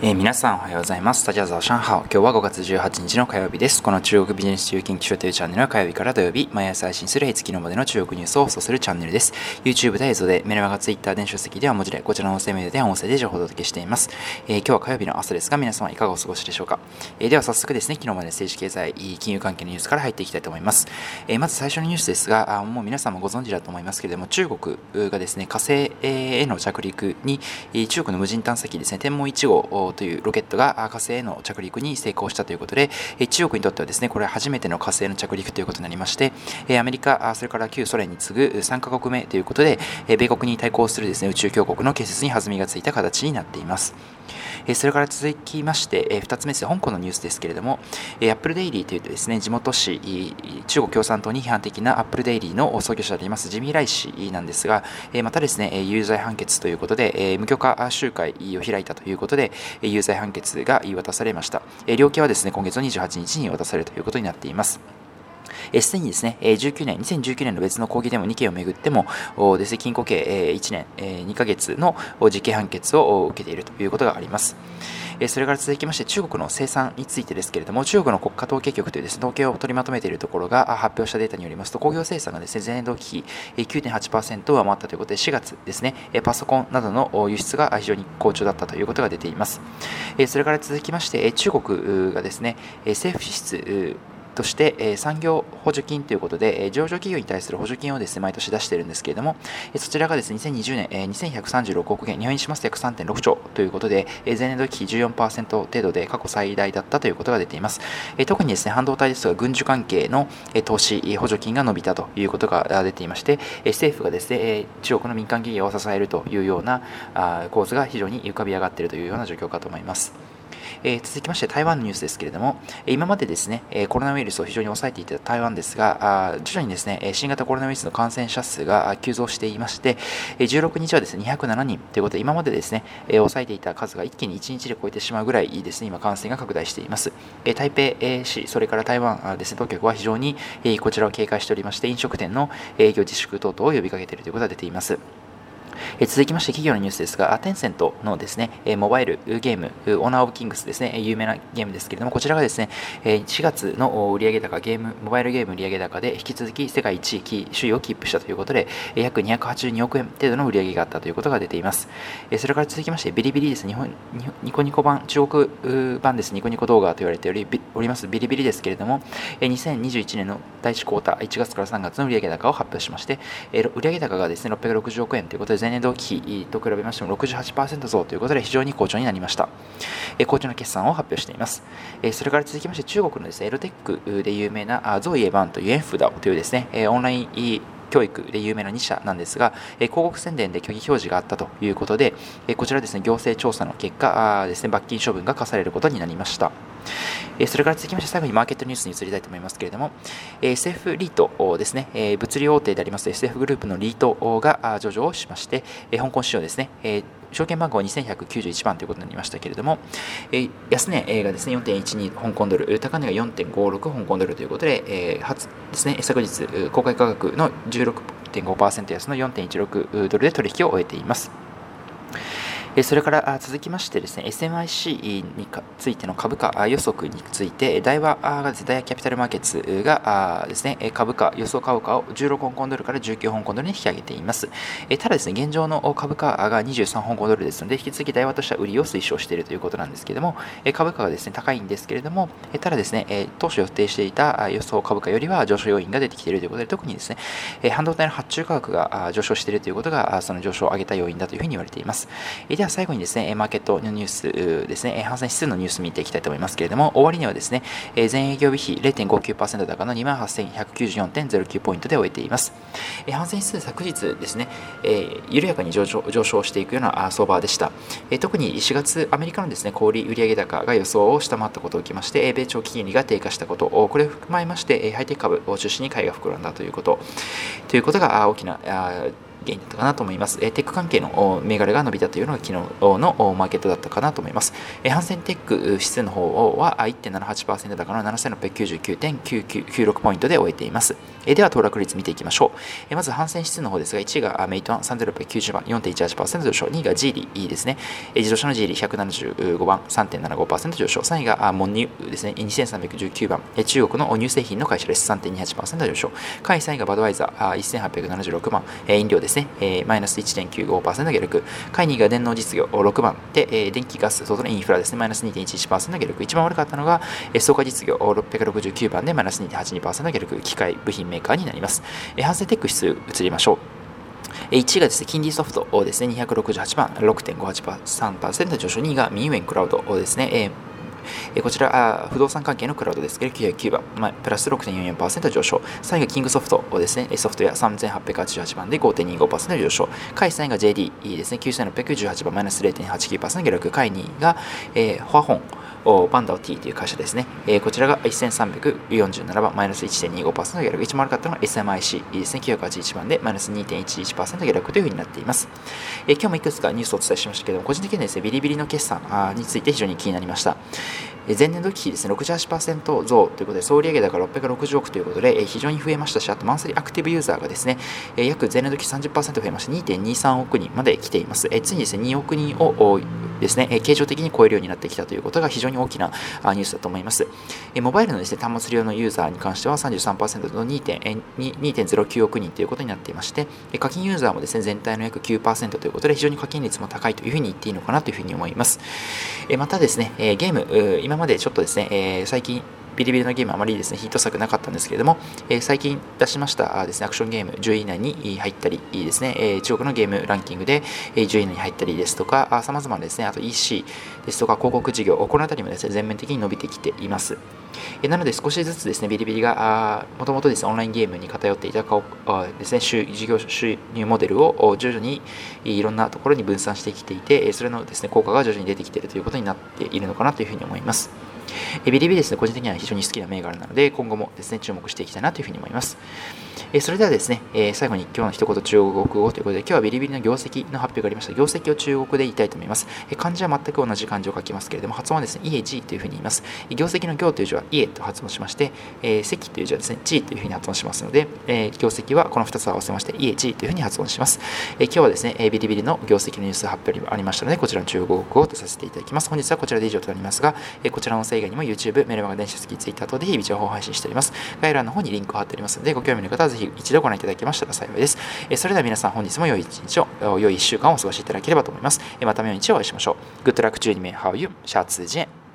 えー、皆さんおはようございます。スタジオザオシャンハオ。今日は5月18日の火曜日です。この中国ビジネス中研究所というチャンネルは火曜日から土曜日、毎朝配信する平月のまでの中国ニュースを放送するチャンネルです。YouTube で映像で、メルマガ Twitter 電子書籍では文字で、こちらの音声メディアで音声で情報をお届けしています。えー、今日は火曜日の朝ですが、皆様いかがお過ごしでしょうか。えー、では早速ですね、昨日まで政治経済、金融関係のニュースから入っていきたいと思います。えまず最初のニュースですが、あもう皆さんもご存知だと思いますけれども、中国がですね、火星への着陸に、中国の無人探査機ですね、天文1号というロケットが火星への着陸に成功したということで、中国にとってはですね、これは初めての火星の着陸ということになりまして、アメリカ、それから旧ソ連に次ぐ3カ国目ということで、米国に対抗するですね、宇宙強国の建設に弾みがついた形になっています。それから続きまして、2つ目です香港のニュースですけれども、アップルデイリーというとですね、地元紙、中国共産党に批判的なアップルデイリーの創業者でありますジミー・ライ氏なんですが、またですね、有罪判決ということで、無許可集会を開いたということで、有罪判決が言い渡されました。量刑はですね、今月の28日に渡されるということになっています。すでにですね、19年、2019年の別の抗議デモ2件をめぐっても、ですね、禁錮刑1年2ヶ月の実刑判決を受けているということがあります。それから続きまして中国の生産についてですけれども、中国の国家統計局というです、ね、統計を取りまとめているところが発表したデータによりますと、工業生産がですね、前年同期比9.8%上回ったということで、4月ですね、パソコンなどの輸出が非常に好調だったということが出ています。それから続きまして、中国がですね、政府支出として、え産業補助金ということで、え上場企業に対する補助金をですね毎年出しているんですけれども、えそちらがですね2020年、え2136億元、日本円にしますと約3.6兆ということで、え前年度比14%程度で過去最大だったということが出ています。え特にですね半導体ですとか軍需関係の、え投資補助金が伸びたということが出ていまして、え政府がですね、え中国の民間企業を支えるというようなあ構図が非常に浮かび上がっているというような状況かと思います。え、続きまして台湾のニュースですけれども、今までですね、コロナウイルスを非常に抑えていた台湾ですが、徐々にですね、新型コロナウイルスの感染者数が急増していまして、16日はですね、207人ということで、今までですね、抑えていた数が一気に1日で超えてしまうぐらいですね、今感染が拡大しています。台北市、それから台湾ですね、当局は非常にこちらを警戒しておりまして、飲食店の営業自粛等々を呼びかけているということが出ています。え続きまして企業のニュースですが、テンセントのですね、えモバイルゲーム、オーナーオブキングスですね、有名なゲームですけれども、こちらがですね、え4月の売上高、ゲーム、モバイルゲーム売上高で引き続き世界一位、首位をキープしたということで、約282億円程度の売上があったということが出ています。えそれから続きまして、ビリビリです。日本ニコニコ版、中国版です。ニコニコ動画と言われておりおりますビリビリですけれども、え2021年の第1クォーター、1月から3月の売上高を発表しまして、え売上高がですね、660億円ということで、前年同期と比べましても68%増ということで非常に好調になりました。好調な決算を発表しています。それから続きまして中国のですね、エロテックで有名なゾイエバンというエンフダオというですね、オンライン教育で有名な2社なんですが、広告宣伝で虚偽表示があったということで、こちらですね、行政調査の結果ですね、罰金処分が課されることになりました。それから続きまして最後にマーケットニュースに移りたいと思いますけれども、SF リートですね、物流大手であります SF グループのリートが上場をしまして、香港市場ですね、証券番号2191番ということになりましたけれども、安値がですね4.12香港ドル、高値が4.56香港ドルということで、初ですね、昨日公開価格の16.5%安の4.16ドルで取引を終えています。それから続きましてですね、SMIC についての株価予測について、大和がですね、ダイヤキャピタルマーケッツがですね、株価、予想株価を16香港ドルから19香港ドルに引き上げています。ただですね、現状の株価が23香港ドルですので、引き続き大和としては売りを推奨しているということなんですけれども、株価がですね、高いんですけれども、ただですね、当初予定していた予想株価よりは上昇要因が出てきているということで、特にですね、半導体の発注価格が上昇しているということが、その上昇を上げた要因だというふうに言われています。では最後にですね、マーケットのニュースですね、反戦指数のニュース見ていきたいと思いますけれども、終値はですね、前営業日比0.59%高の28,194.09ポイントで終えています。反戦指数昨日ですね、緩やかに上昇上昇していくような相場でした。特に4月、アメリカのですね、小売売上高が予想を下回ったことを受けまして、米長期金利が低下したこと、これを踏まえまして、ハイテク株を中心に買いが膨らんだということ、ということが大きな原因だったかなと思います。えテック関係の銘柄が伸びたというのが昨日のマーケットだったかなと思います。えハンセンテック指数の方は1.78%高の7699.96ポイントで終えています。えでは、騰落率見ていきましょう。えまず、ハンセン指数の方ですが、1位がメイトゥアン3690番、4.18%上昇、2位がジーリーですね。え自動車のジーリー175番、3.75%上昇、3位が蒙牛ですね、2319番、え中国の乳製品の会社です、3.28%上昇。下位3位がバドワイザー、1876番、え飲料ですですね、えマイナス1.95%下落。下位2位が電能実業、6番で、え電気ガス、外のインフラですね、マイナス2.11%下落。一番悪かったのが、え創科実業、669番でマイナス2.82%下落。機械、部品メーカーになります。えハンセンテック指数移りましょう。1位がですね、キンディソフトですね、268番、6.58%上昇、2位がミンユエンクラウドですね、えこちらあ、不動産関係のクラウドですけど、909番、まあ、プラス6.44%上昇。3位がキングソフトですね、ソフトウェア3888番で5.25%上昇。下位3位が JD ですね、9618番、マイナス0.89%下落。下位2位が、えー、ファホン。バンダオ T という会社ですね。えー、こちらが1347番、マイナス1.25%下落。一番悪かったのが SMIC ですね。981番でマイナス2.11%下落というふうになっています。えー、今日もいくつかニュースをお伝えしましたけども、個人的にはですね、ビリビリの決算について非常に気になりました。前年度期比ですね、68%増ということで、総売上高660億ということで、非常に増えましたし、あとマンスリーアクティブユーザーがですね、約前年度期30%増えまして、2.23億人まで来ています。ついにですね、2億人をですね、形状的に超えるようになってきたということが非常に大きなニュースだと思います。モバイルのですね、端末利用のユーザーに関しては33%の2.09億人ということになっていまして、課金ユーザーもですね、全体の約9%ということで、非常に課金率も高いというふうに言っていいのかなというふうに思います。またですね、ゲーム、今までちょっとですね、えー、最近ビリビリのゲームあまりですね、ヒット作なかったんですけれども、えー、最近出しましたですね、アクションゲーム10位以内に入ったりですね、えー、中国のゲームランキングで10位以内に入ったりですとか、さまざまですね、あと EC ですとか広告事業、この辺りもですね、全面的に伸びてきています。えなので少しずつですね、ビリビリがもともとですね、オンラインゲームに偏っていたですね、事業収入モデルを徐々にいろんなところに分散してきていて、それのですね、効果が徐々に出てきているということになっているのかなというふうに思います。えビリビリですね、個人的には非常に好きな銘柄なので、今後もですね、注目していきたいなというふうに思います。えそれではですね、え最後に今日の一言中国語ということで、今日はビリビリの業績の発表がありました。業績を中国で言いたいと思います。え漢字は全く同じ漢字を書きますけれども、発音はですね、イエジというふうに言います。業績の業という字はイエと発音しまして、え績という字はですね、ジというふうに発音しますので、え業績はこの2つを合わせまして、イエジというふうに発音します。え今日はですね、えビリビリの業績のニュース発表がありましたので、こちらの中国語とさせていただきます。本日はこちらで以上となりますが、えこちらの音声以外にも YouTube、メルマガ電子書籍、Twitter 等で日々情報を配信しております。概要欄の方にリンクを貼っておりますので、ご興味の方はぜひ一度ご覧いただけましたら幸いです。えそれでは皆さん本日も良い一日を、良い1週間をお過ごしいただければと思います。えまた明日お会いしましょう。Good luck to you, how you? シャツジェン